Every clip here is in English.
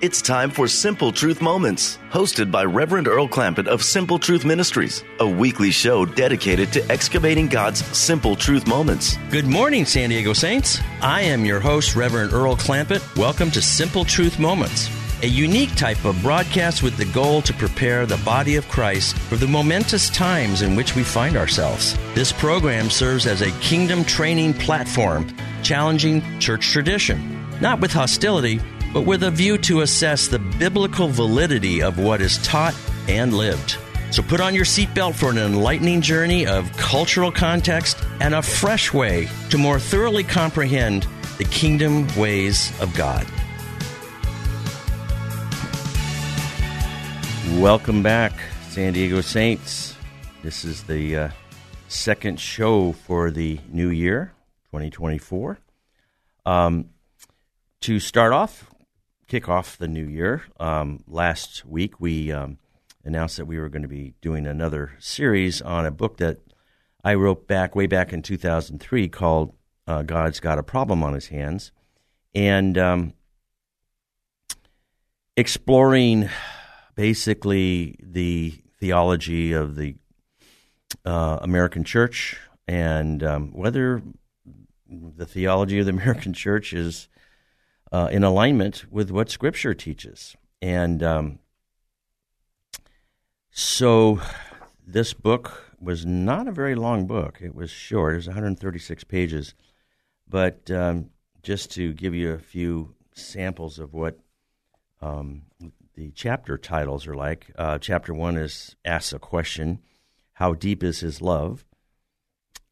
It's time for Simple Truth Moments, hosted by Reverend Earl Clampett of Simple Truth Ministries, a weekly show dedicated to excavating God's simple truth moments. Good morning, San Diego Saints. I am your host, Reverend Earl Clampett. Welcome to Simple Truth Moments, a unique type of broadcast with the goal to prepare the body of Christ for the momentous times in which we find ourselves. This program serves as a kingdom training platform, challenging church tradition, not with hostility but with a view to assess the biblical validity of what is taught and lived. So put on your seatbelt for an enlightening journey of cultural context and a fresh way to more thoroughly comprehend the kingdom ways of God. Welcome back, San Diego Saints. This is the uh, second show for the new year, 2024. Um, to start off, kick off the new year, um, last week we um, announced that we were going to be doing another series on a book that I wrote back way back in 2003 called uh, "God's Got a Problem on His Hands," and um, exploring basically the theology of the uh, American Church and um, whether the theology of the American Church is uh, in alignment with what Scripture teaches. And um, so this book was not a very long book. It was short, it was 136 pages. But um, just to give you a few samples of what um, the chapter titles are like, uh, chapter one is Asks a Question How Deep is His Love?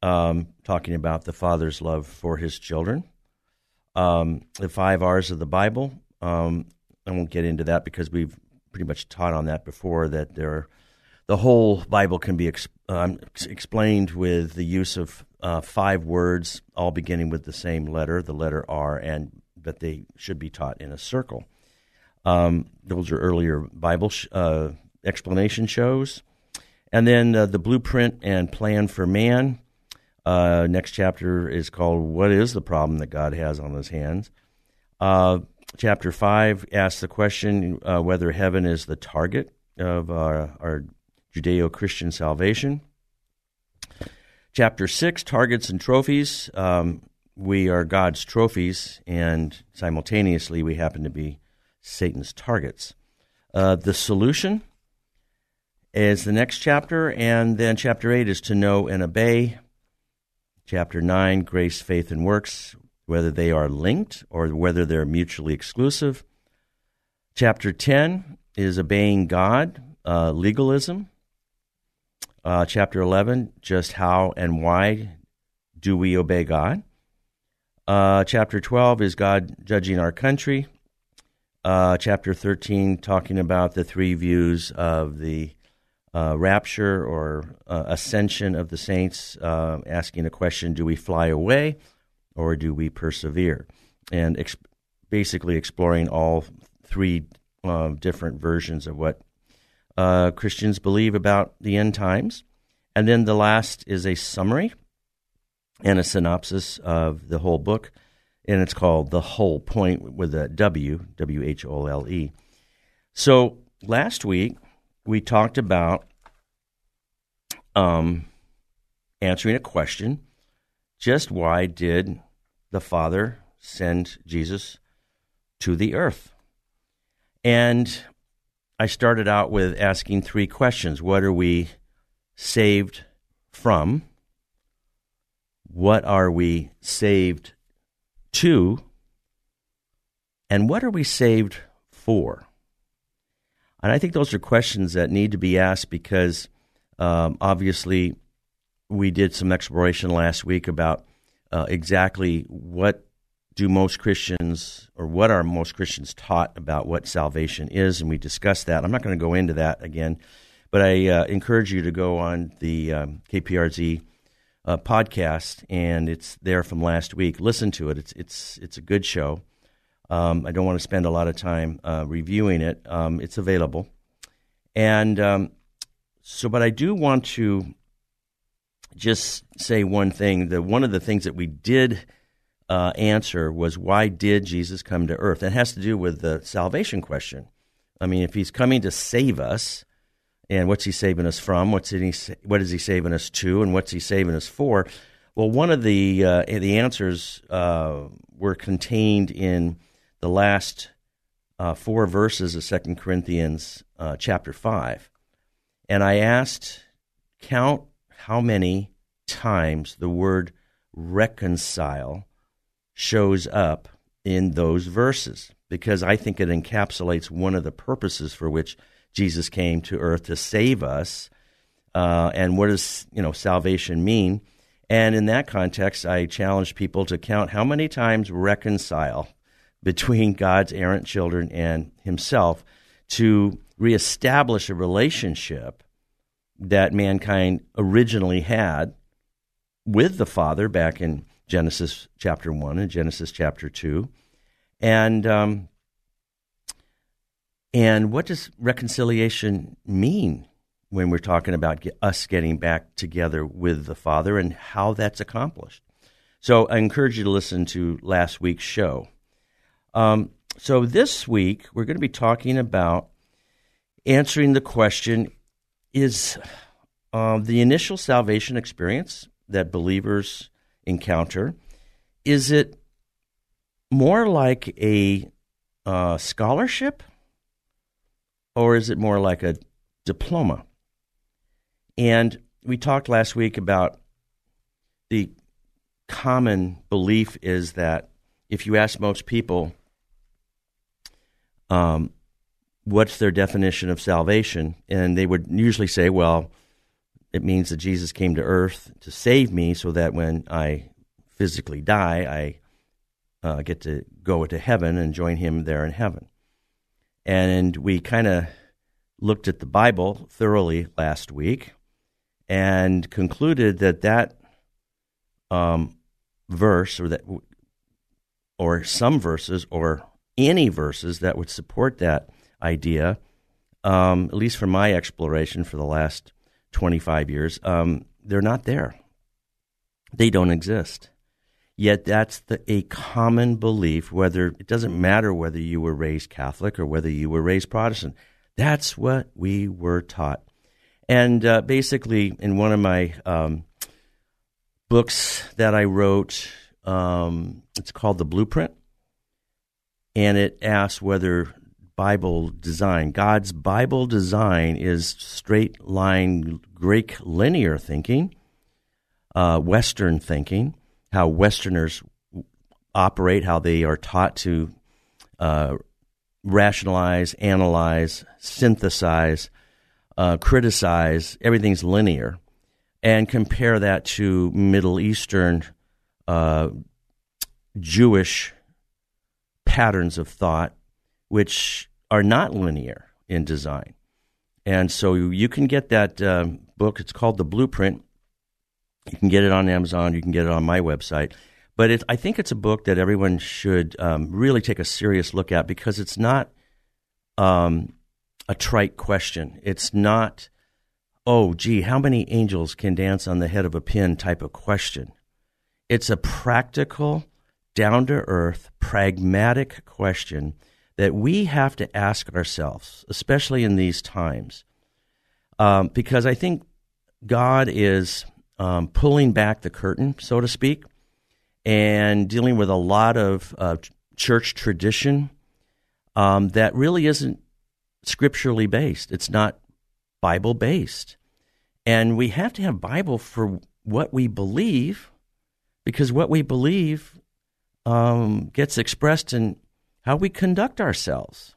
Um, talking about the Father's love for His children um, the five R's of the Bible. Um, I won't get into that because we've pretty much taught on that before. That there, the whole Bible can be ex- um, explained with the use of uh, five words, all beginning with the same letter, the letter R, and that they should be taught in a circle. Um, those are earlier Bible sh- uh, explanation shows, and then uh, the blueprint and plan for man uh, next chapter is called What is the Problem That God Has on His Hands? Uh, chapter 5 asks the question uh, whether heaven is the target of our, our Judeo Christian salvation. Chapter 6 Targets and Trophies. Um, we are God's trophies, and simultaneously, we happen to be Satan's targets. Uh, the solution is the next chapter, and then chapter 8 is to know and obey. Chapter 9, grace, faith, and works, whether they are linked or whether they're mutually exclusive. Chapter 10 is obeying God, uh, legalism. Uh, chapter 11, just how and why do we obey God? Uh, chapter 12 is God judging our country. Uh, chapter 13, talking about the three views of the uh, rapture or uh, ascension of the saints, uh, asking a question do we fly away or do we persevere? And ex- basically exploring all three uh, different versions of what uh, Christians believe about the end times. And then the last is a summary and a synopsis of the whole book. And it's called The Whole Point with a W, W H O L E. So last week, we talked about um, answering a question just why did the Father send Jesus to the earth? And I started out with asking three questions What are we saved from? What are we saved to? And what are we saved for? And I think those are questions that need to be asked because um, obviously we did some exploration last week about uh, exactly what do most Christians, or what are most Christians taught about what salvation is? And we discussed that. I'm not going to go into that again, but I uh, encourage you to go on the um, KPRZ uh, podcast, and it's there from last week. Listen to it. It's it's it's a good show. Um, I don't want to spend a lot of time uh, reviewing it. Um, it's available, and um, so, but I do want to just say one thing. That one of the things that we did uh, answer was why did Jesus come to earth? It has to do with the salvation question. I mean, if he's coming to save us, and what's he saving us from? What's he, what is he saving us to? And what's he saving us for? Well, one of the uh, the answers uh, were contained in the last uh, four verses of Second Corinthians uh, chapter five, and I asked, count how many times the word reconcile shows up in those verses because I think it encapsulates one of the purposes for which Jesus came to earth to save us. Uh, and what does you know salvation mean? And in that context, I challenge people to count how many times reconcile between God's errant children and Himself to reestablish a relationship that mankind originally had with the Father back in Genesis chapter 1 and Genesis chapter 2. And, um, and what does reconciliation mean when we're talking about get, us getting back together with the Father and how that's accomplished? So I encourage you to listen to last week's show. Um, so this week, we're going to be talking about answering the question is uh, the initial salvation experience that believers encounter, is it more like a uh, scholarship or is it more like a diploma? And we talked last week about the common belief is that if you ask most people um, what's their definition of salvation, and they would usually say, well, it means that Jesus came to earth to save me so that when I physically die, I uh, get to go to heaven and join him there in heaven. And we kind of looked at the Bible thoroughly last week and concluded that that um, verse or that or some verses or any verses that would support that idea, um, at least from my exploration for the last 25 years, um, they're not there. They don't exist. Yet that's the, a common belief, whether it doesn't matter whether you were raised Catholic or whether you were raised Protestant. That's what we were taught. And uh, basically, in one of my um, books that I wrote, um, it's called The Blueprint, and it asks whether Bible design. God's Bible design is straight line Greek linear thinking, uh, Western thinking, how Westerners operate, how they are taught to uh, rationalize, analyze, synthesize, uh, criticize. Everything's linear. And compare that to Middle Eastern uh, Jewish patterns of thought which are not linear in design. And so you can get that um, book. It's called The Blueprint. You can get it on Amazon. You can get it on my website. But it, I think it's a book that everyone should um, really take a serious look at because it's not um, a trite question. It's not, oh, gee, how many angels can dance on the head of a pin type of question. It's a practical, down to earth, pragmatic question that we have to ask ourselves, especially in these times, um, because I think God is um, pulling back the curtain, so to speak, and dealing with a lot of uh, church tradition um, that really isn't scripturally based. It's not Bible based. And we have to have Bible for what we believe, because what we believe um, gets expressed in how we conduct ourselves.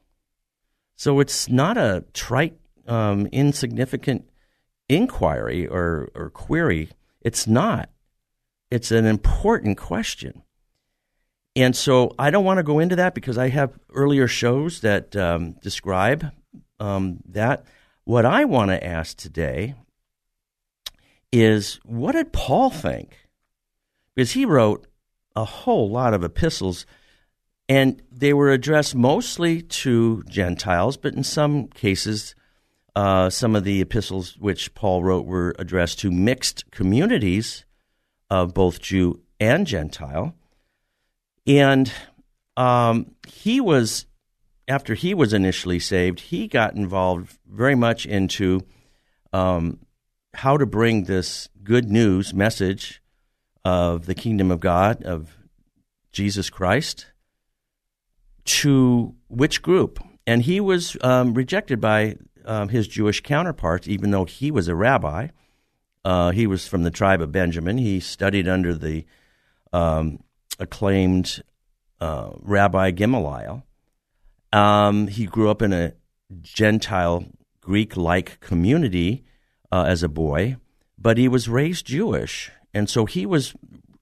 So it's not a trite, um, insignificant inquiry or, or query. It's not. It's an important question. and so I don't want to go into that because I have earlier shows that um, describe um, that. What I want to ask today is what did Paul think? Because he wrote a whole lot of epistles, and they were addressed mostly to Gentiles, but in some cases, uh, some of the epistles which Paul wrote were addressed to mixed communities of both Jew and Gentile. And um, he was, after he was initially saved, he got involved very much into um, how to bring this good news message of the kingdom of God, of Jesus Christ, to which group? And he was um, rejected by um, his Jewish counterparts, even though he was a rabbi. Uh, he was from the tribe of Benjamin. He studied under the um, acclaimed uh, Rabbi Gamaliel. Um, he grew up in a Gentile Greek like community uh, as a boy, but he was raised Jewish. And so he was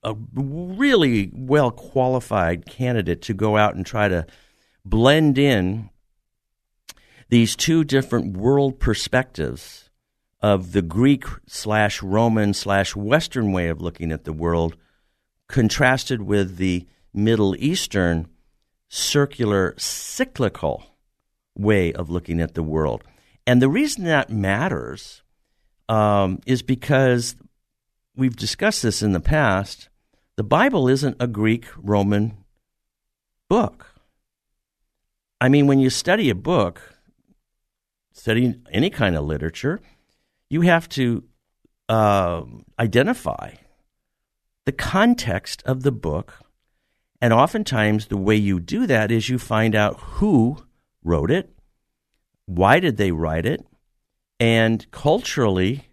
a really well qualified candidate to go out and try to blend in these two different world perspectives of the Greek slash Roman slash Western way of looking at the world, contrasted with the Middle Eastern circular cyclical way of looking at the world. And the reason that matters um, is because we've discussed this in the past. The Bible isn't a Greek Roman book. I mean, when you study a book, study any kind of literature, you have to uh, identify the context of the book. And oftentimes, the way you do that is you find out who wrote it, why did they write it, and culturally,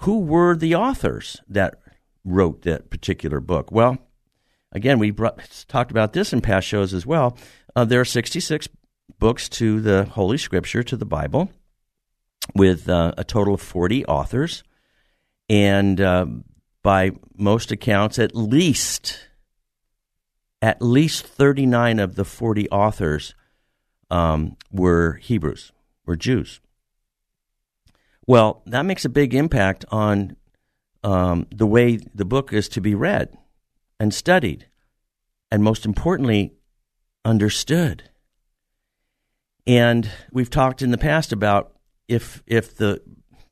who were the authors that wrote that particular book? Well, again, we brought, talked about this in past shows as well. Uh, there are 66 books to the Holy Scripture, to the Bible, with uh, a total of 40 authors. And uh, by most accounts, at least at least 39 of the 40 authors um, were Hebrews, were Jews. Well, that makes a big impact on um, the way the book is to be read and studied, and most importantly, understood. And we've talked in the past about if if the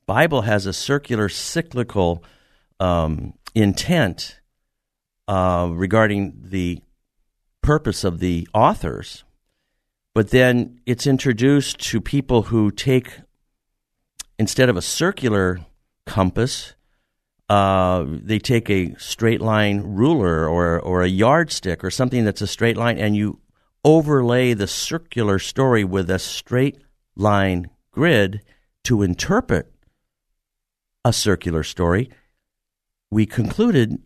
Bible has a circular, cyclical um, intent uh, regarding the purpose of the authors, but then it's introduced to people who take instead of a circular compass, uh, they take a straight line ruler or or a yardstick or something that's a straight line, and you overlay the circular story with a straight line grid to interpret a circular story. We concluded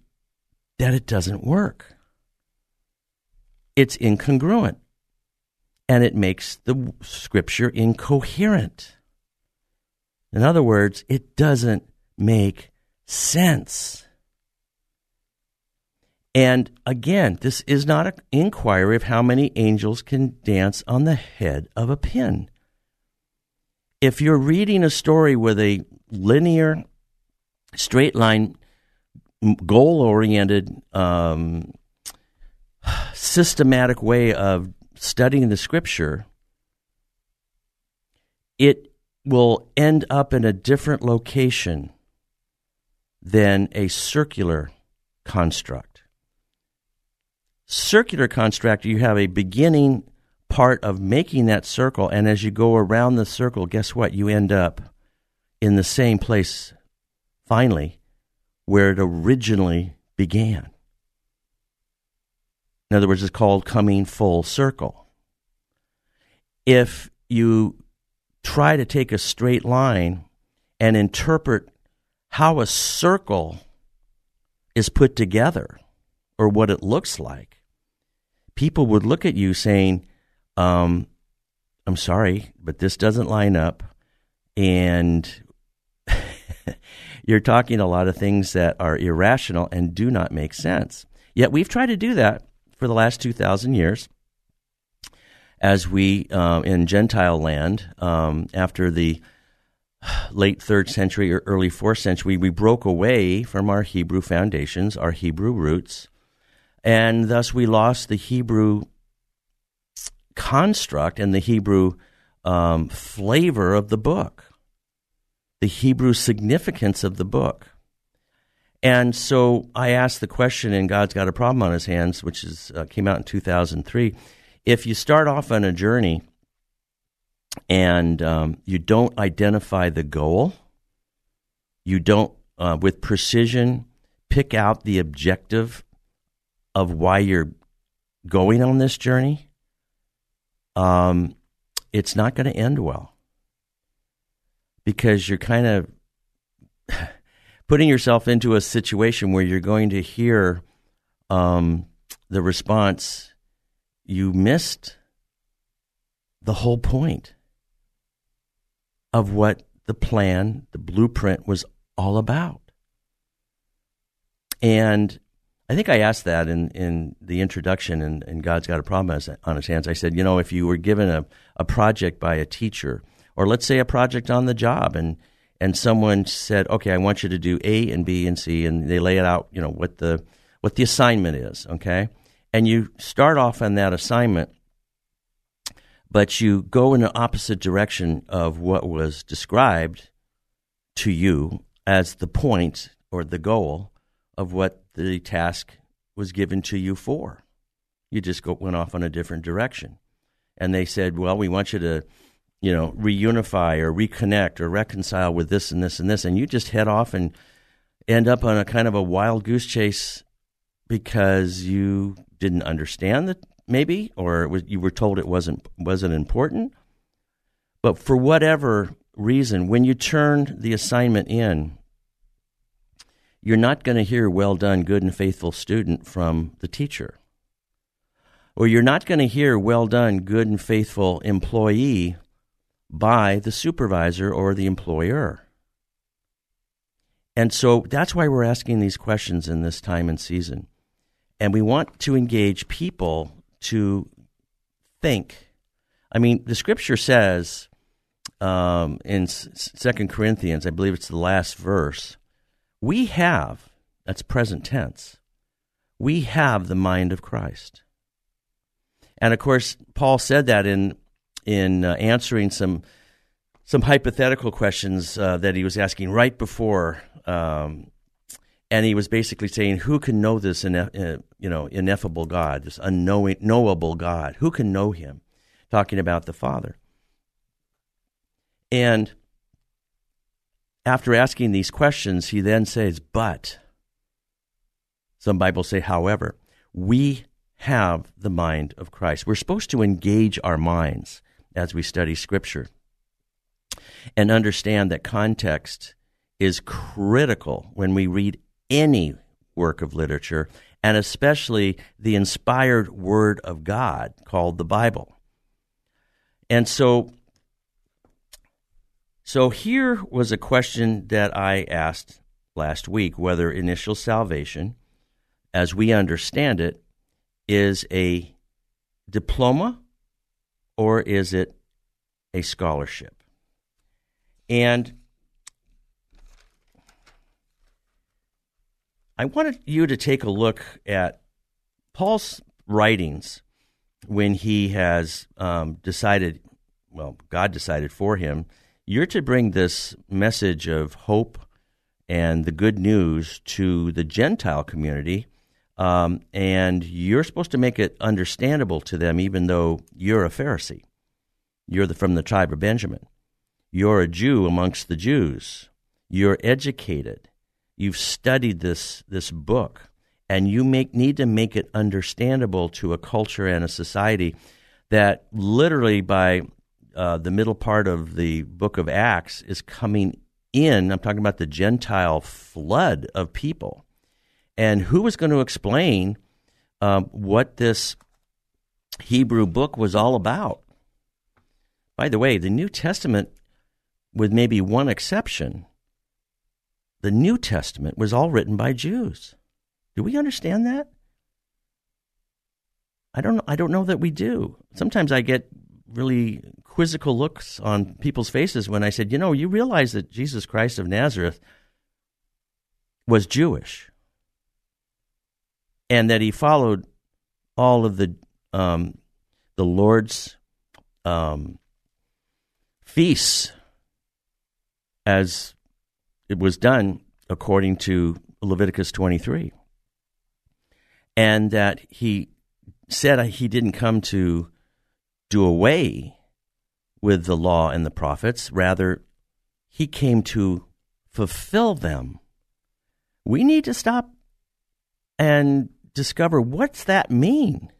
that it doesn't work. It's incongruent, and it makes the scripture incoherent. In other words, it doesn't make sense. And again, this is not an inquiry of how many angels can dance on the head of a pin. If you're reading a story with a linear, straight line, goal oriented, um, systematic way of studying the scripture, it will end up in a different location than a circular construct. Circular construct, you have a beginning part of making that circle, and as you go around the circle, guess what? You end up in the same place finally where it originally began. In other words, it's called coming full circle. If you try to take a straight line and interpret how a circle is put together or what it looks like, people would look at you saying, um, I'm sorry, but this doesn't line up. And you're talking a lot of things that are irrational and do not make sense. Yet we've tried to do that for the last 2,000 years as we, uh, in Gentile land, um, after the late third century or early fourth century, we broke away from our Hebrew foundations, our Hebrew roots, and thus we lost the Hebrew construct and the Hebrew um, flavor of the book, the Hebrew significance of the book. And so I asked the question, and God's got a problem on His hands, which is uh, came out in 2003. If you start off on a journey and um, you don't identify the goal, you don't, uh, with precision, pick out the objective of why you're going on this journey, um, it's not going to end well. Because you're kind of putting yourself into a situation where you're going to hear um, the response you missed the whole point of what the plan, the blueprint was all about. And I think I asked that in, in the introduction, and, and God's got a problem on his hands. I said, you know, if you were given a, a project by a teacher, or let's say a project on the job, and and someone said, okay, I want you to do A and B and C, and they lay it out, you know, what the what the assignment is, okay, and you start off on that assignment, but you go in the opposite direction of what was described to you as the point or the goal of what the task was given to you for. You just go, went off on a different direction. And they said, well, we want you to, you know, reunify or reconnect or reconcile with this and this and this. And you just head off and end up on a kind of a wild goose chase because you didn't understand that maybe, or was, you were told it wasn't wasn't important. But for whatever reason, when you turn the assignment in, you're not going to hear "Well done, good and faithful student" from the teacher, or you're not going to hear "Well done, good and faithful employee" by the supervisor or the employer. And so that's why we're asking these questions in this time and season. And we want to engage people to think. I mean, the scripture says um, in Second Corinthians, I believe it's the last verse, we have, that's present tense, we have the mind of Christ. And of course, Paul said that in in uh, answering some some hypothetical questions uh, that he was asking right before um, and he was basically saying, "Who can know this, uh, you know, ineffable God, this unknowing, knowable God? Who can know Him?" Talking about the Father. And after asking these questions, he then says, "But." Some Bibles say, "However, we have the mind of Christ." We're supposed to engage our minds as we study Scripture and understand that context is critical when we read any work of literature, and especially the inspired Word of God called the Bible. And so, so here was a question that I asked last week whether initial salvation, as we understand it, is a diploma or is it a scholarship? And I wanted you to take a look at Paul's writings when he has um, decided, well, God decided for him, you're to bring this message of hope and the good news to the Gentile community. Um, and you're supposed to make it understandable to them, even though you're a Pharisee. You're the, from the tribe of Benjamin. You're a Jew amongst the Jews. You're educated you've studied this this book and you make need to make it understandable to a culture and a society that literally by uh, the middle part of the book of Acts is coming in. I'm talking about the Gentile flood of people, and who was going to explain um, what this Hebrew book was all about? By the way, the New Testament, with maybe one exception, the New Testament was all written by Jews. Do we understand that? I don't. I don't know that we do. Sometimes I get really quizzical looks on people's faces when I said, "You know, you realize that Jesus Christ of Nazareth was Jewish, and that he followed all of the um, the Lord's um, feasts as it was done according to Leviticus 23. And that he said he didn't come to do away with the law and the prophets, rather, he came to fulfill them. We need to stop and discover what's that mean?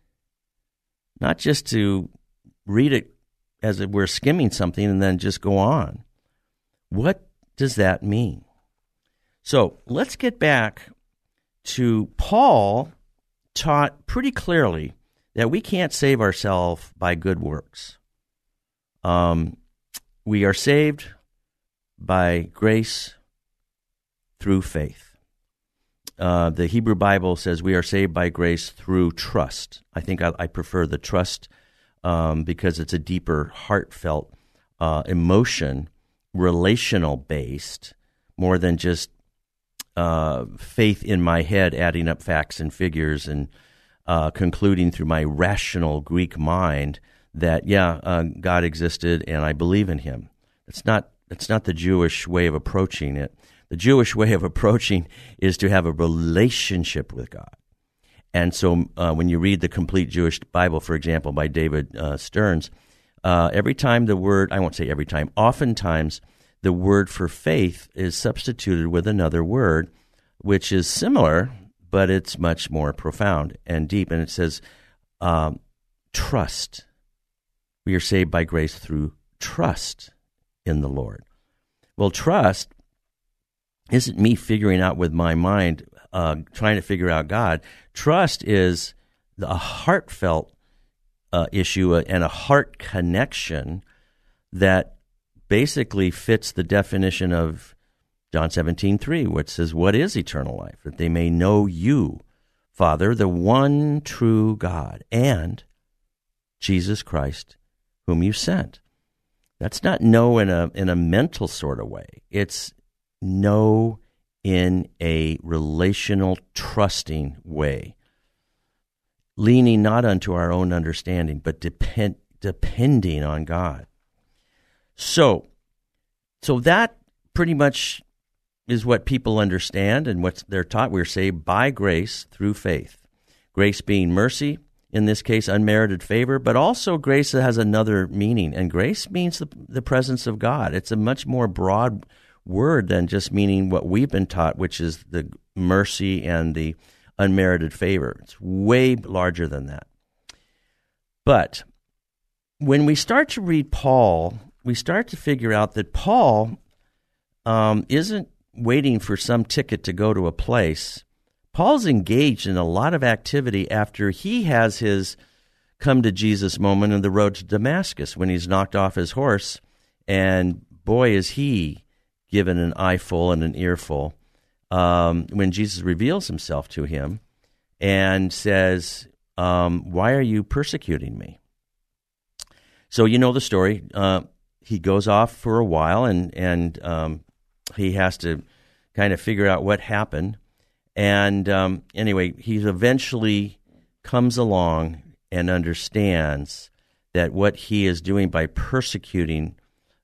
Not just to read it as if we're skimming something and then just go on. What does that mean? So let's get back to Paul taught pretty clearly that we can't save ourselves by good works. Um, we are saved by grace through faith. Uh, the Hebrew Bible says we are saved by grace through trust. I think I, I prefer the trust um, because it's a deeper, heartfelt uh, emotion, relational based, more than just uh, faith in my head, adding up facts and figures and uh, concluding through my rational Greek mind that yeah, uh, God existed and I believe in Him. It's not. It's not the Jewish way of approaching it. The Jewish way of approaching is to have a relationship with God. And so uh, when you read the complete Jewish Bible, for example, by David uh, Stearns, uh, every time the word, I won't say every time, oftentimes the word for faith is substituted with another word, which is similar, but it's much more profound and deep. And it says, um, trust. We are saved by grace through trust in the Lord. Well, trust isn't me figuring out with my mind, uh, trying to figure out God. Trust is a heartfelt uh, issue uh, and a heart connection that basically fits the definition of John 17, 3, which says, What is eternal life? That they may know you, Father, the one true God, and Jesus Christ, whom you sent. That's not know in a, in a mental sort of way. It's know in a relational, trusting way, leaning not unto our own understanding, but depend, depending on God. So, so that pretty much is what people understand and what they're taught. We're saved by grace through faith. Grace being mercy, in this case, unmerited favor, but also grace has another meaning. And grace means the, the presence of God. It's a much more broad word than just meaning what we've been taught, which is the mercy and the unmerited favor. It's way larger than that. But when we start to read Paul, we start to figure out that Paul um, isn't waiting for some ticket to go to a place. Paul's engaged in a lot of activity after he has his come to Jesus moment on the road to Damascus when he's knocked off his horse. And boy, is he given an eyeful and an earful um, when Jesus reveals himself to him and says, um, Why are you persecuting me? So you know the story. Uh, he goes off for a while and, and um, he has to kind of figure out what happened. And um, anyway, he eventually comes along and understands that what he is doing by persecuting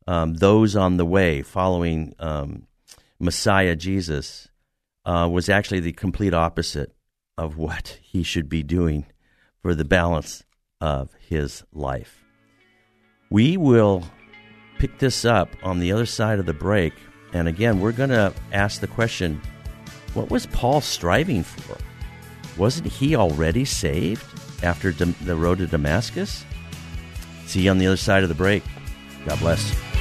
um, those on the way following um, Messiah Jesus uh, was actually the complete opposite of what he should be doing for the balance of his life. We will pick this up on the other side of the break. And again, we're going to ask the question what was Paul striving for? Wasn't he already saved after the road to Damascus? See you on the other side of the break. God bless.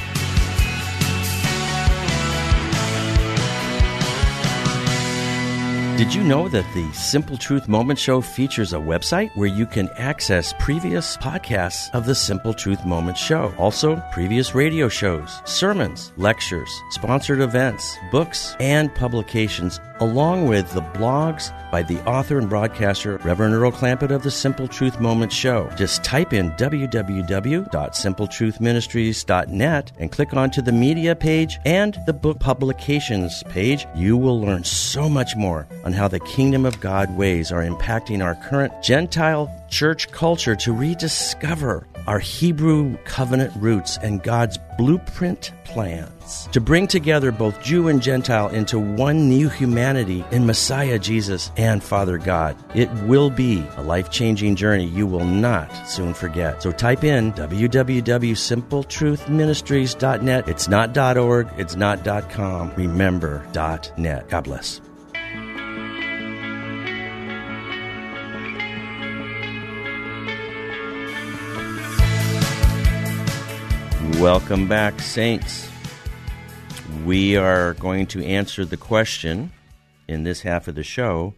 Did you know that the Simple Truth Moment Show features a website where you can access previous podcasts of the Simple Truth Moment Show? Also, previous radio shows, sermons, lectures, sponsored events, books, and publications, along with the blogs by the author and broadcaster Reverend Earl Clampett of the Simple Truth Moment Show. Just type in www.simpletruthministries.net and click onto the media page and the book publications page. You will learn so much more on how the kingdom of God ways are impacting our current Gentile church culture to rediscover our Hebrew covenant roots and God's blueprint plans to bring together both Jew and Gentile into one new humanity in Messiah Jesus and Father God. It will be a life changing journey you will not soon forget. So type in www.simpletruthministries.net. It's not .org, it's not .com. Remember .net. God bless. Welcome back, Saints. We are going to answer the question in this half of the show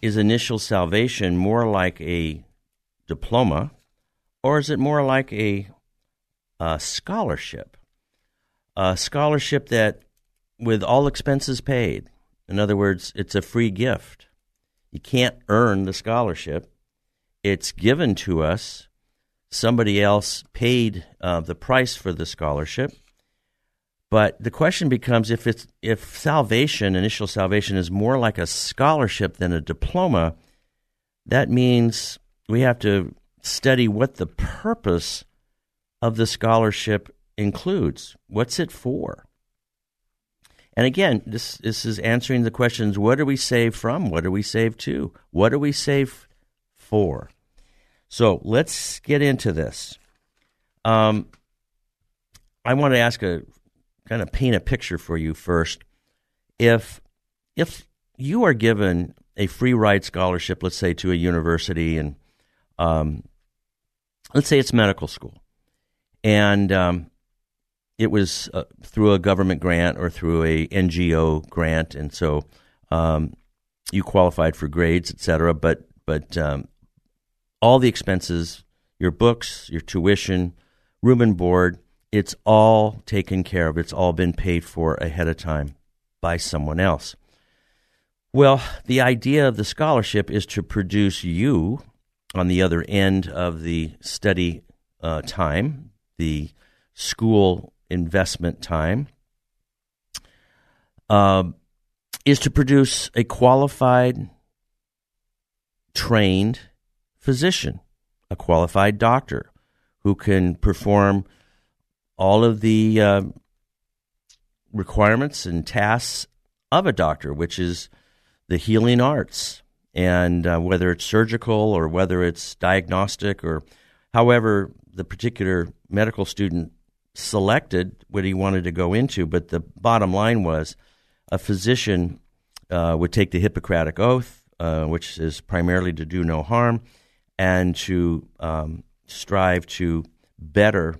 Is initial salvation more like a diploma, or is it more like a, a scholarship? A scholarship that, with all expenses paid, in other words, it's a free gift. You can't earn the scholarship, it's given to us somebody else paid uh, the price for the scholarship. But the question becomes if it's if salvation, initial salvation, is more like a scholarship than a diploma, that means we have to study what the purpose of the scholarship includes. What's it for? And again, this this is answering the questions: What are we saved from? What are we saved to? What are we saved for? So let's get into this. Um, I want to ask a kind of paint a picture for you first. If if you are given a free ride scholarship, let's say to a university, and um, let's say it's medical school, and um, it was uh, through a government grant or through a NGO grant, and so um, you qualified for grades, et cetera. But but um, all the expenses, your books, your tuition, room and board, it's all taken care of. It's all been paid for ahead of time by someone else. Well, the idea of the scholarship is to produce you on the other end of the study uh, time, the school investment time, uh, is to produce a qualified, trained, physician, a qualified doctor who can perform all of the uh, requirements and tasks of a doctor, which is the healing arts. And uh, whether it's surgical or whether it's diagnostic or however the particular medical student selected what he wanted to go into. But the bottom line was a physician uh, would take the Hippocratic Oath, uh, which is primarily to do no harm and to um, strive to better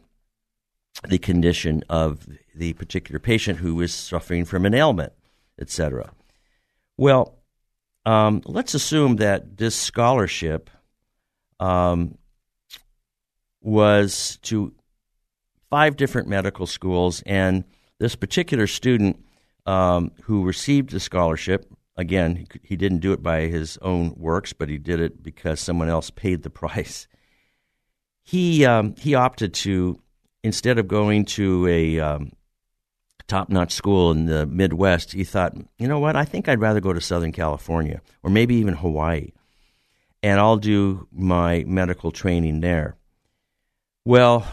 the condition of the particular patient who is suffering from an ailment, etc. Well, um, let's assume that this scholarship um, was to five different medical schools, and this particular student um, who received the scholarship again, he, didn't do it by his own works, but he did it because someone else paid the price. He um, he opted to instead of going to a um, top-notch school in the Midwest, he thought, you know what? I think I'd rather go to Southern California or maybe even Hawaii, and I'll do my medical training there. Well,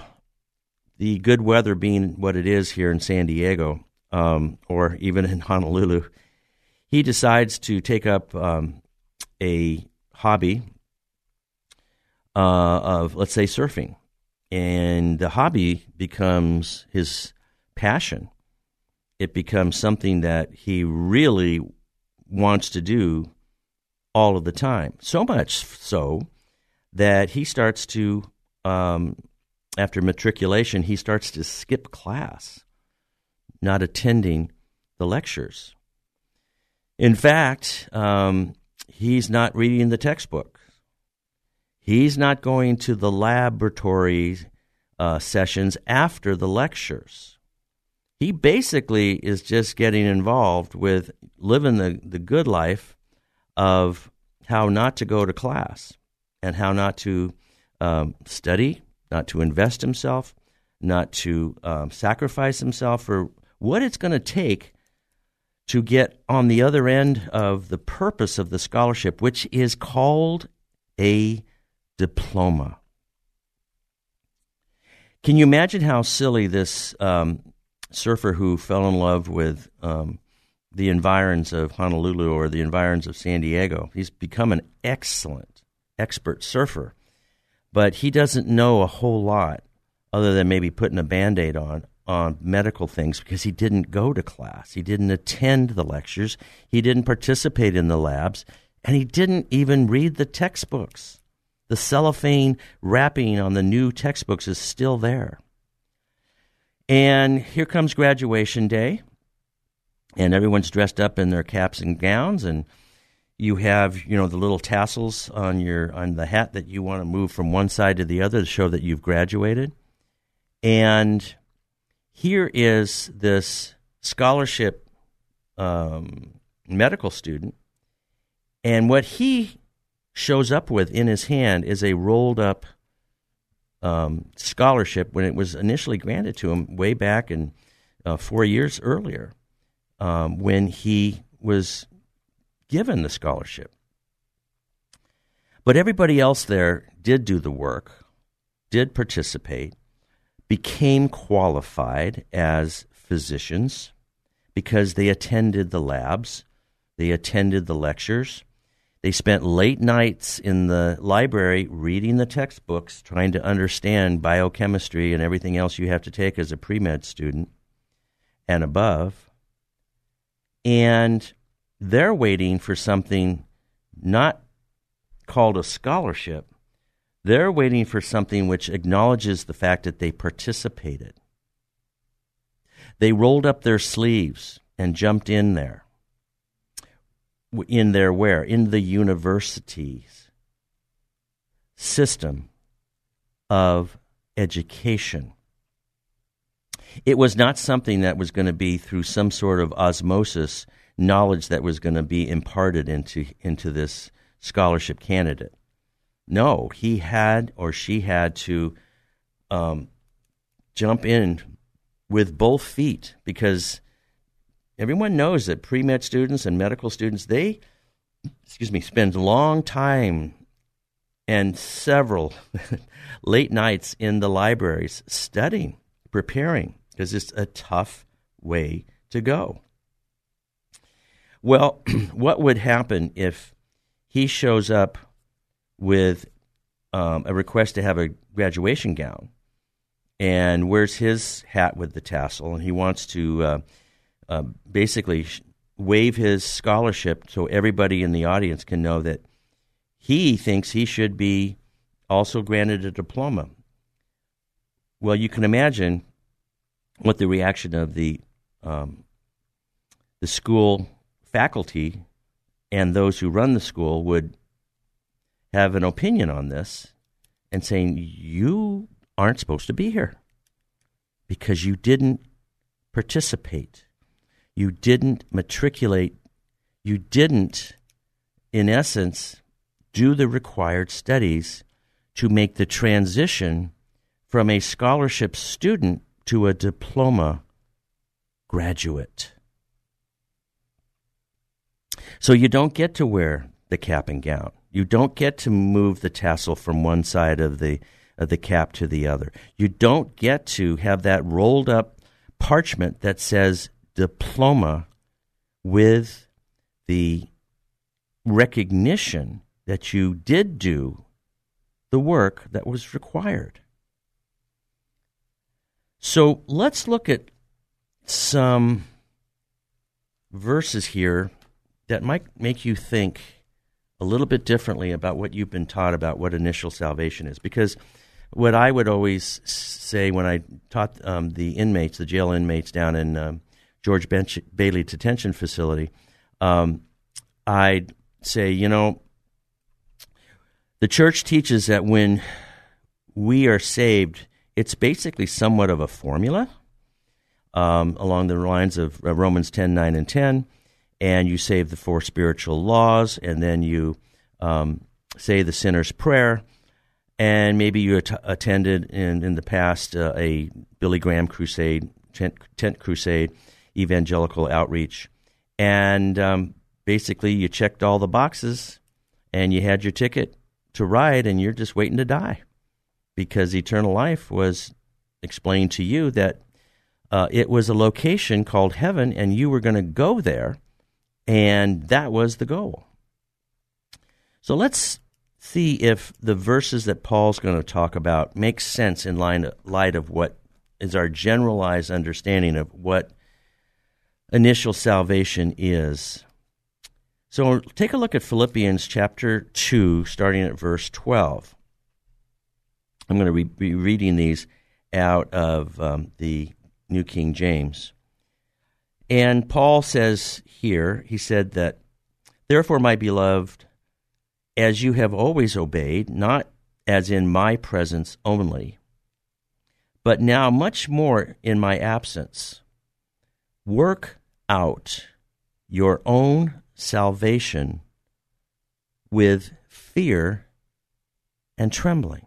the good weather being what it is here in San Diego, um, or even in Honolulu, he decides to take up um, a hobby uh, of, let's say, surfing. And the hobby becomes his passion. It becomes something that he really wants to do all of the time. So much so that he starts to, um, after matriculation, he starts to skip class, not attending the lectures. In fact, um, he's not reading the textbook. He's not going to the laboratory uh, sessions after the lectures. He basically is just getting involved with living the, the good life of how not to go to class and how not to um, study, not to invest himself, not to um, sacrifice himself for what it's going to take to get on the other end of the purpose of the scholarship, which is called a diploma. Can you imagine how silly this um, surfer who fell in love with um, the environs of Honolulu or the environs of San Diego? He's become an excellent, expert surfer, but he doesn't know a whole lot other than maybe putting a band aid on on medical things because he didn't go to class. He didn't attend the lectures. He didn't participate in the labs. And he didn't even read the textbooks. The cellophane wrapping on the new textbooks is still there. And here comes graduation day, and everyone's dressed up in their caps and gowns, and you have you know the little tassels on your on the hat that you want to move from one side to the other to show that you've graduated. And here is this scholarship um, medical student, and what he shows up with in his hand is a rolled up um, scholarship when it was initially granted to him way back in uh, four years earlier um, when he was given the scholarship. But everybody else there did do the work, did participate, became qualified as physicians because they attended the labs, they attended the lectures, they spent late nights in the library reading the textbooks, trying to understand biochemistry and everything else you have to take as a pre med student and above. And they're waiting for something not called a scholarship, they're waiting for something which acknowledges the fact that they participated. They rolled up their sleeves and jumped in there in their where in the universities system of education. It was not something that was going to be through some sort of osmosis knowledge that was going to be imparted into into this scholarship candidate. No, he had or she had to um, jump in with both feet because everyone knows that pre med students and medical students, they, excuse me, spend long time and several late nights in the libraries studying, preparing, because it's a tough way to go. Well, what would happen if he shows up with um, a request to have a graduation gown and wears his hat with the tassel and he wants to uh, uh, basically waive his scholarship so everybody in the audience can know that he thinks he should be also granted a diploma. Well, you can imagine what the reaction of the um, the school faculty and those who run the school would have an opinion on this and saying you aren't supposed to be here because you didn't participate you didn't matriculate, you didn't, in essence, do the required studies to make the transition from a scholarship student to a diploma graduate. So you don't get to wear the cap and gown. You don't get to move the tassel from one side of the of the cap to the other. You don't get to have that rolled up parchment that says diploma with the recognition that you did do the work that was required. So let's look at some verses here that might make you think a little bit differently about what you've been taught about what initial salvation is. Because what I would always say when I taught um, the inmates, the jail inmates down in um, George Bench- Bailey Detention Facility, um, I'd say, you know, the church teaches that when we are saved, it's basically somewhat of a formula um, along the lines of Romans 10 9 and 10. And you save the four spiritual laws, and then you um, say the sinner's prayer. And maybe you at- attended in, in the past uh, a Billy Graham crusade, tent, tent, crusade, evangelical outreach. And um, basically, you checked all the boxes and you had your ticket to ride, and you're just waiting to die because eternal life was explained to you that uh, it was a location called heaven, and you were going to go there, and that was the goal. So let's see if the verses that Paul's going to talk about make sense in light of what is our generalized understanding of what initial salvation is. So take a look at Philippians chapter 2, starting at verse 12. I'm going to be reading these out of um, the New King James. And Paul says here, he said that, Therefore, my beloved, as you have always obeyed, not as in my presence only, but now much more in my absence, work out your own salvation with fear and trembling.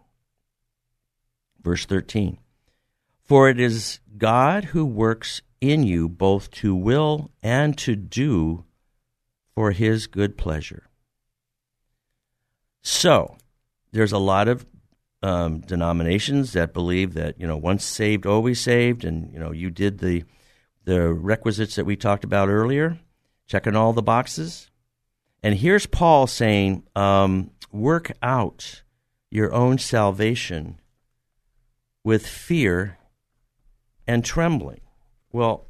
Verse 13 For it is God who works in you both to will and to do for his good pleasure. So, there's a lot of um, denominations that believe that you know once saved always saved, and you know you did the the requisites that we talked about earlier, checking all the boxes. And here's Paul saying, um, work out your own salvation with fear and trembling. Well,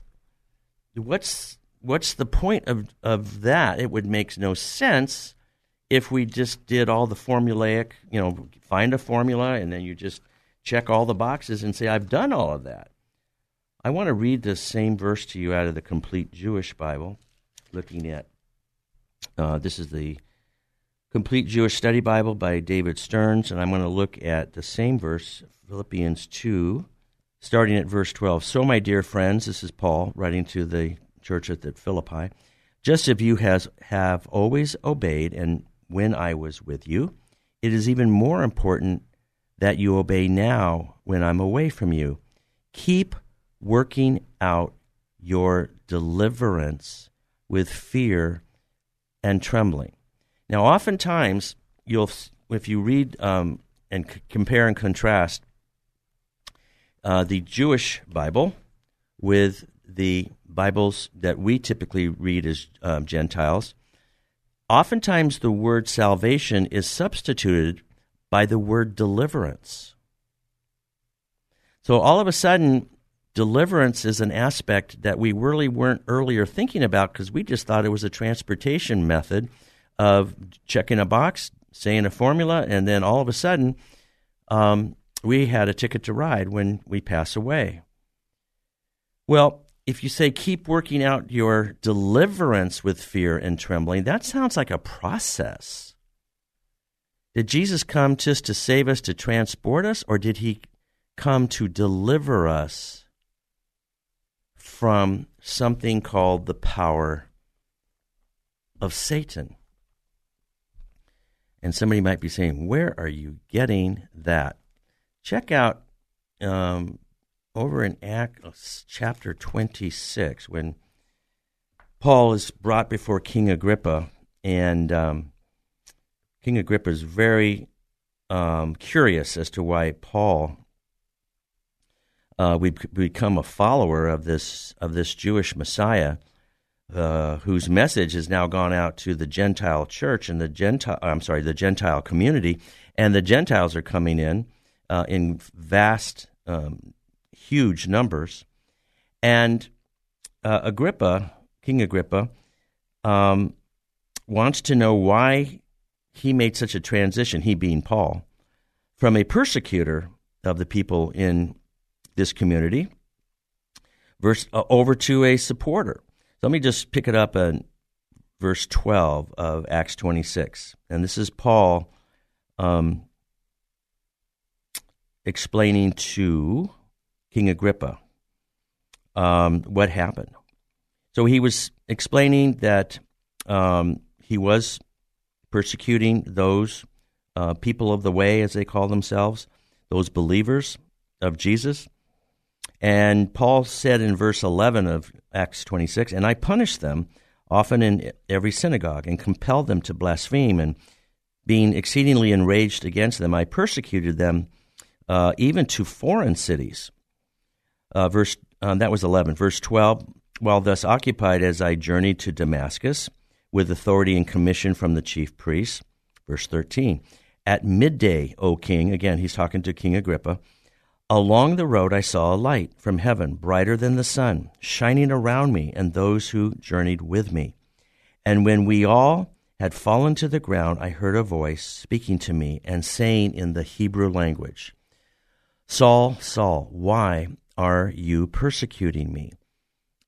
what's what's the point of, of that? It would make no sense if we just did all the formulaic, you know, find a formula and then you just check all the boxes and say, I've done all of that. I want to read this same verse to you out of the Complete Jewish Bible, looking at uh, this is the Complete Jewish Study Bible by David Stearns, and I'm going to look at the same verse, Philippians 2, starting at verse 12. So, my dear friends, this is Paul writing to the church at Philippi, just as you has, have always obeyed, and when I was with you, it is even more important that you obey now when I'm away from you. Keep working out your deliverance with fear and trembling. Now, oftentimes, you'll if you read um, and c- compare and contrast uh, the Jewish Bible with the Bibles that we typically read as um, Gentiles, oftentimes the word salvation is substituted by the word deliverance. So all of a sudden, deliverance is an aspect that we really weren't earlier thinking about because we just thought it was a transportation method of checking a box, saying a formula, and then all of a sudden, um, we had a ticket to ride when we pass away. Well, if you say keep working out your deliverance with fear and trembling, that sounds like a process. Did Jesus come just to save us, to transport us, or did he come to deliver us from something called the power of Satan? And somebody might be saying, Where are you getting that? Check out um, over in Acts chapter 26 when Paul is brought before King Agrippa, and um, King Agrippa is very um, curious as to why Paul uh, would become a follower of this of this Jewish Messiah, uh, whose message has now gone out to the Gentile church and the Gentile I'm sorry the Gentile community, and the Gentiles are coming in uh, in vast, um, huge numbers. And uh, Agrippa, King Agrippa, um, wants to know why he made such a transition, he being Paul, from a persecutor of the people in this community verse, uh, over to a supporter. So let me just pick it up in verse 12 of Acts 26. And this is Paul um, explaining to King Agrippa um, what happened. So he was explaining that um, he was persecuting those uh, people of the way, as they call themselves, those believers of Jesus. And Paul said in verse 11 of Acts 26, And I punished them often in every synagogue and compelled them to blaspheme. And being exceedingly enraged against them, I persecuted them uh, even to foreign cities. Uh, verse uh, that was 11. Verse 12. While thus occupied, as I journeyed to Damascus with authority and commission from the chief priests. Verse 13. At midday, O king, again, he's talking to King Agrippa. Along the road I saw a light from heaven, brighter than the sun, shining around me and those who journeyed with me. And when we all had fallen to the ground, I heard a voice speaking to me and saying in the Hebrew language, Saul, Saul, why are you persecuting me?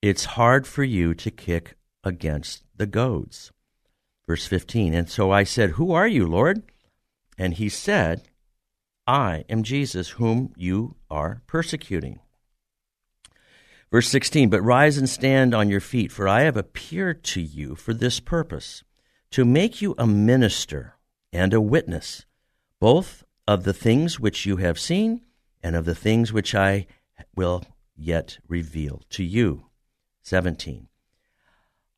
It's hard for you to kick against the goads. Verse 15, and so I said, Who are you, Lord? And he said, I am Jesus, whom you are persecuting. Verse 16, but rise and stand on your feet, for I have appeared to you for this purpose, to make you a minister and a witness, both of the things which you have seen and of the things which I will yet reveal to you. 17.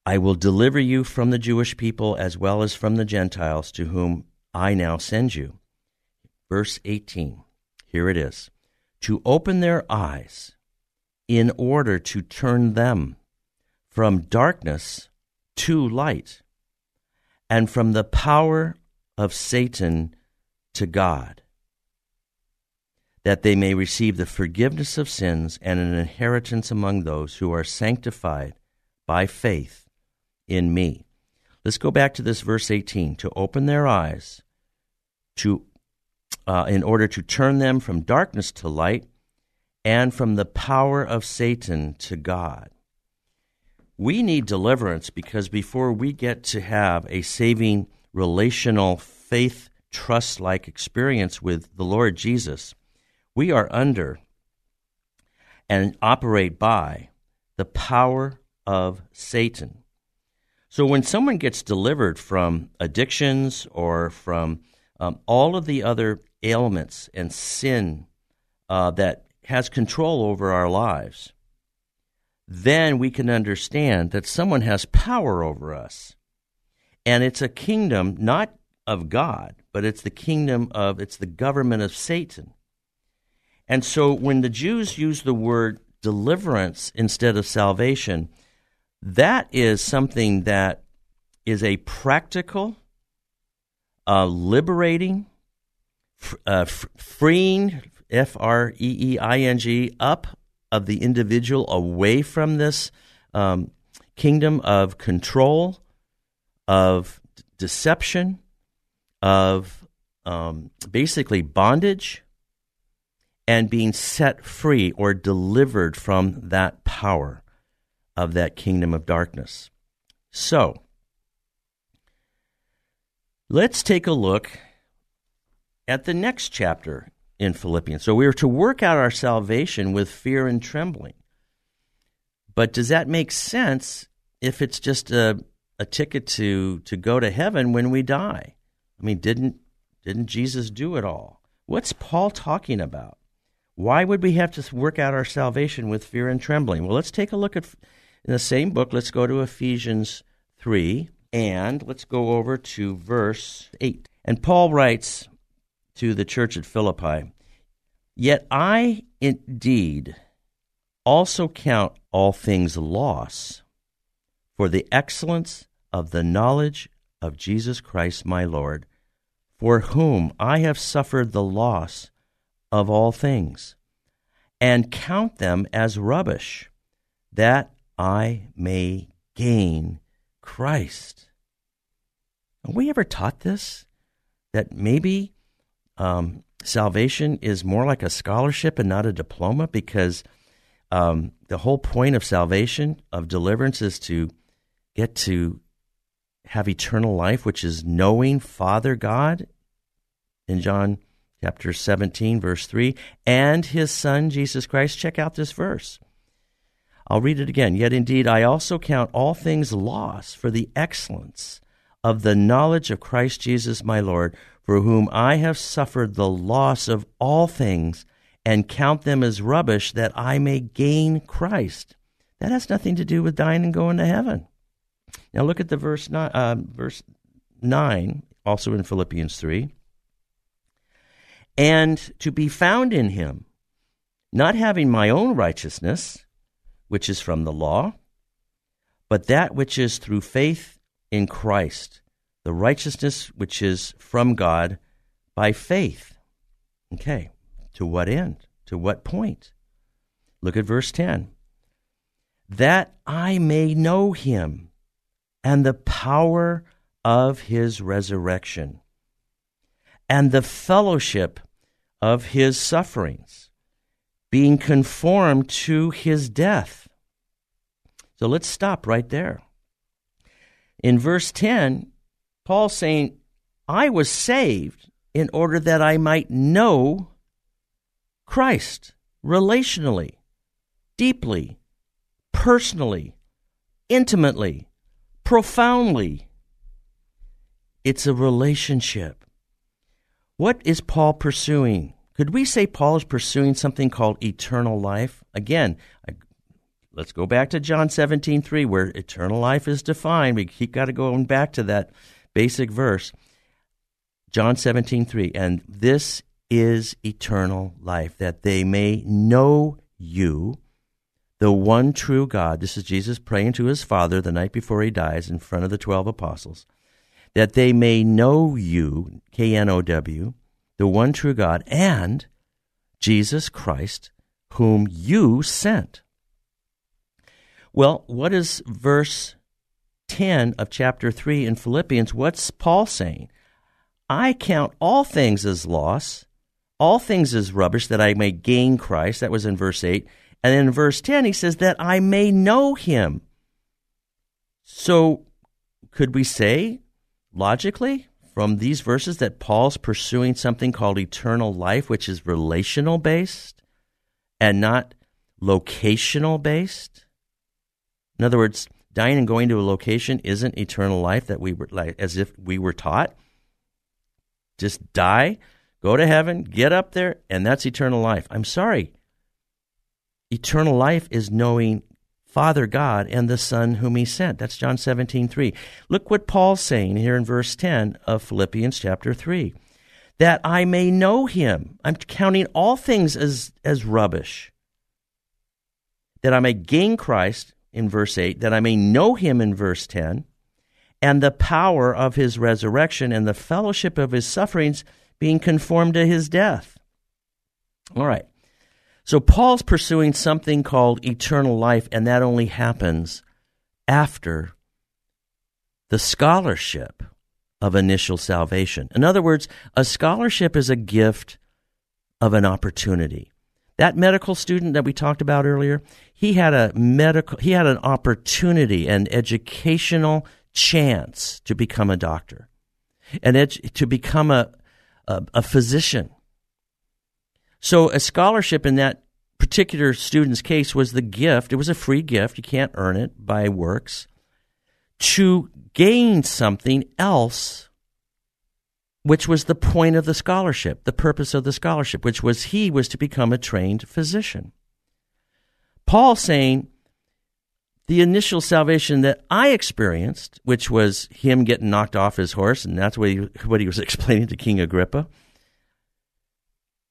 I will deliver you from the Jewish people as well as from the Gentiles to whom I now send you verse 18. Here it is to open their eyes in order to turn them from darkness to light and from the power of Satan to God, that they may receive the forgiveness of sins and an inheritance among those who are sanctified by faith in me. Let's go back to this verse 18 to open their eyes to uh, in order to turn them from darkness to light and from the power of Satan to God. We need deliverance because before we get to have a saving, relational, faith, trust like experience with the Lord Jesus, we are under and operate by the power of Satan. So when someone gets delivered from addictions or from um, all of the other ailments and sin uh, that has control over our lives, then we can understand that someone has power over us. And it's a kingdom not of God, but it's the kingdom of, it's the government of Satan. And so when the Jews use the word deliverance instead of salvation, that is something that is a practical, uh, liberating, uh, freeing, F R E E I N G, up of the individual away from this um, kingdom of control, of deception, of um, basically bondage, and being set free or delivered from that power of that kingdom of darkness. So, let's take a look at the next chapter in Philippians. So we are to work out our salvation with fear and trembling. But does that make sense if it's just a, a ticket to, to go to heaven when we die? I mean, didn't didn't Jesus do it all? What's Paul talking about? Why would we have to work out our salvation with fear and trembling? Well, let's take a look at in the same book. Let's go to Ephesians 3 and let's go over to verse 8. And Paul writes, to the church at Philippi, Yet I indeed also count all things loss for the excellence of the knowledge of Jesus Christ my Lord, for whom I have suffered the loss of all things, and count them as rubbish, that I may gain Christ. Have we ever taught this? That maybe um, salvation is more like a scholarship and not a diploma because um, the whole point of salvation, of deliverance, is to get to have eternal life, which is knowing Father God in John chapter 17, verse 3, and his Son, Jesus Christ. Check out this verse. I'll read it again. Yet indeed, I also count all things loss for the excellence of the knowledge of Christ Jesus my Lord, for whom I have suffered the loss of all things, and count them as rubbish that I may gain Christ. That has nothing to do with dying and going to heaven. Now look at the verse nine, uh, verse nine, also in Philippians three. And to be found in Him, not having my own righteousness, which is from the law, but that which is through faith in Christ, the righteousness which is from God by faith. Okay, to what end? To what point? Look at verse 10. That I may know him and the power of his resurrection and the fellowship of his sufferings, being conformed to his death. So let's stop right there. In verse 10, Paul's saying, I was saved in order that I might know Christ relationally, deeply, personally, intimately, profoundly. It's a relationship. What is Paul pursuing? Could we say Paul is pursuing something called eternal life? Again, I, let's go back to John 17, 3, where eternal life is defined. We keep got to going back to that basic verse. John 17, 3. And this is eternal life, that they may know you, the one true God. This is Jesus praying to his Father the night before he dies in front of the 12 apostles. That they may know you, K N O W, the one true God, and Jesus Christ, whom you sent. Well, what is verse 10 of chapter 3 in Philippians? What's Paul saying? I count all things as loss, all things as rubbish, that I may gain Christ. That was in verse 8. And in verse 10, he says, that I may know him. So, could we say, logically, from these verses, that Paul's pursuing something called eternal life, which is relational based and not locational based? In other words, dying and going to a location isn't eternal life that we were like as if we were taught. Just die, go to heaven, get up there, and that's eternal life. I'm sorry. Eternal life is knowing Father God and the Son whom He sent. That's John 17, 3. Look what Paul's saying here in verse 10 of Philippians chapter 3. That I may know Him. I'm counting all things as, as rubbish. That I may gain Christ in verse 8, that I may know him in verse 10, and the power of his resurrection and the fellowship of his sufferings, being conformed to his death. All right. So Paul's pursuing something called eternal life, and that only happens after the scholarship of initial salvation. In other words, a scholarship is a gift of an opportunity. That medical student that we talked about earlier, he had a medical he had an opportunity an educational chance to become a doctor and to become a, a, a physician. So a scholarship in that particular student's case was the gift. It was a free gift. You can't earn it by works to gain something else which was the point of the scholarship, the purpose of the scholarship, which was he was to become a trained physician. Paul saying, the initial salvation that I experienced, which was him getting knocked off his horse, and that's what he, what he was explaining to King Agrippa,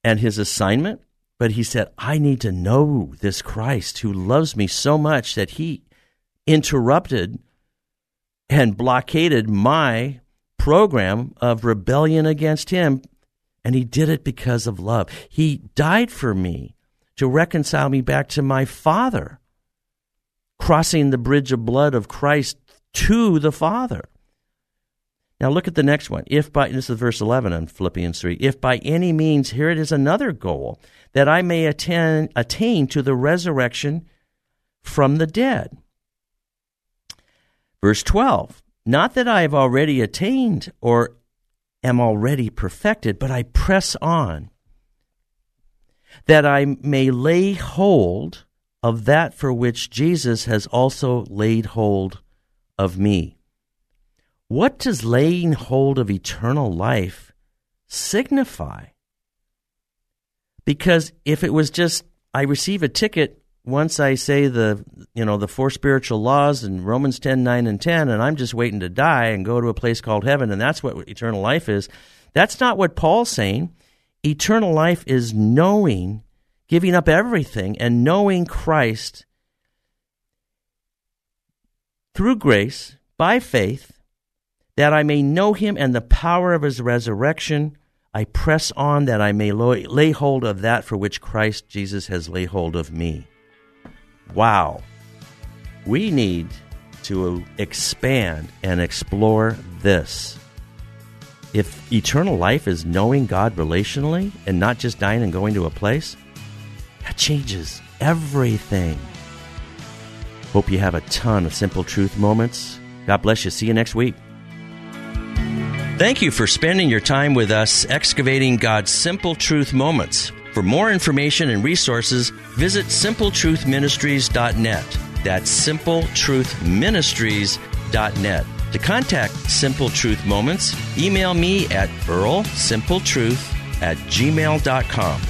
and his assignment. But he said, I need to know this Christ who loves me so much that he interrupted and blockaded my program of rebellion against him, and he did it because of love. He died for me to reconcile me back to my Father, crossing the bridge of blood of Christ to the Father. Now look at the next one. If by this is verse 11 in Philippians 3, if by any means here it is another goal that I may attain attain to the resurrection from the dead. Verse 12 Not that I have already attained or am already perfected, but I press on, that I may lay hold of that for which Jesus has also laid hold of me. What does laying hold of eternal life signify? Because if it was just, I receive a ticket once I say the you know the four spiritual laws and Romans 10 9 and 10 and I'm just waiting to die and go to a place called heaven and that's what eternal life is that's not what Paul's saying eternal life is knowing giving up everything and knowing Christ through grace by faith that I may know him and the power of his resurrection I press on that I may lay hold of that for which Christ Jesus has laid hold of me wow, we need to expand and explore this. If eternal life is knowing God relationally and not just dying and going to a place, that changes everything. Hope you have a ton of simple truth moments. God bless you. See you next week. Thank you for spending your time with us excavating God's simple truth moments. For more information and resources, visit simpletruthministries.net. That's simpletruthministries.net. To contact Simple Truth Moments, email me at earlsimpletruth at gmail.com.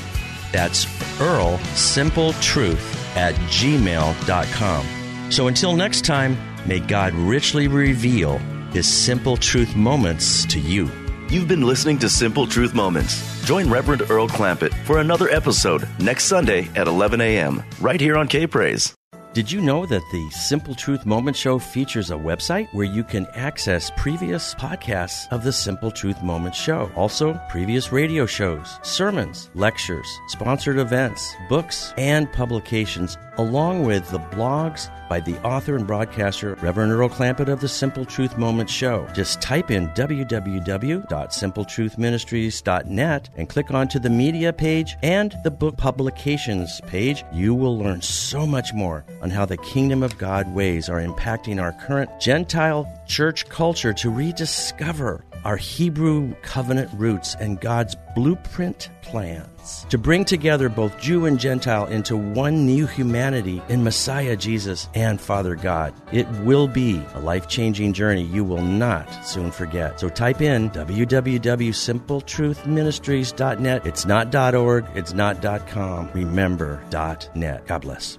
That's earlsimpletruth at gmail.com. So until next time, may God richly reveal His simple truth moments to you. You've been listening to Simple Truth Moments. Join Reverend Earl Clampett for another episode next Sunday at 11 a.m. right here on K Praise. Did you know that the Simple Truth Moment Show features a website where you can access previous podcasts of the Simple Truth Moment Show? Also, previous radio shows, sermons, lectures, sponsored events, books, and publications, along with the blogs by the author and broadcaster Reverend Earl Clampett of the Simple Truth Moment Show. Just type in www.simpletruthministries.net and click onto the media page and the book publications page. You will learn so much more on how the kingdom of God ways are impacting our current Gentile church culture to rediscover our Hebrew covenant roots and God's blueprint plans to bring together both Jew and Gentile into one new humanity in Messiah Jesus and Father God. It will be a life changing journey you will not soon forget. So type in www.simpletruthministries.net. It's not .org, it's not .com. Remember .net. God bless.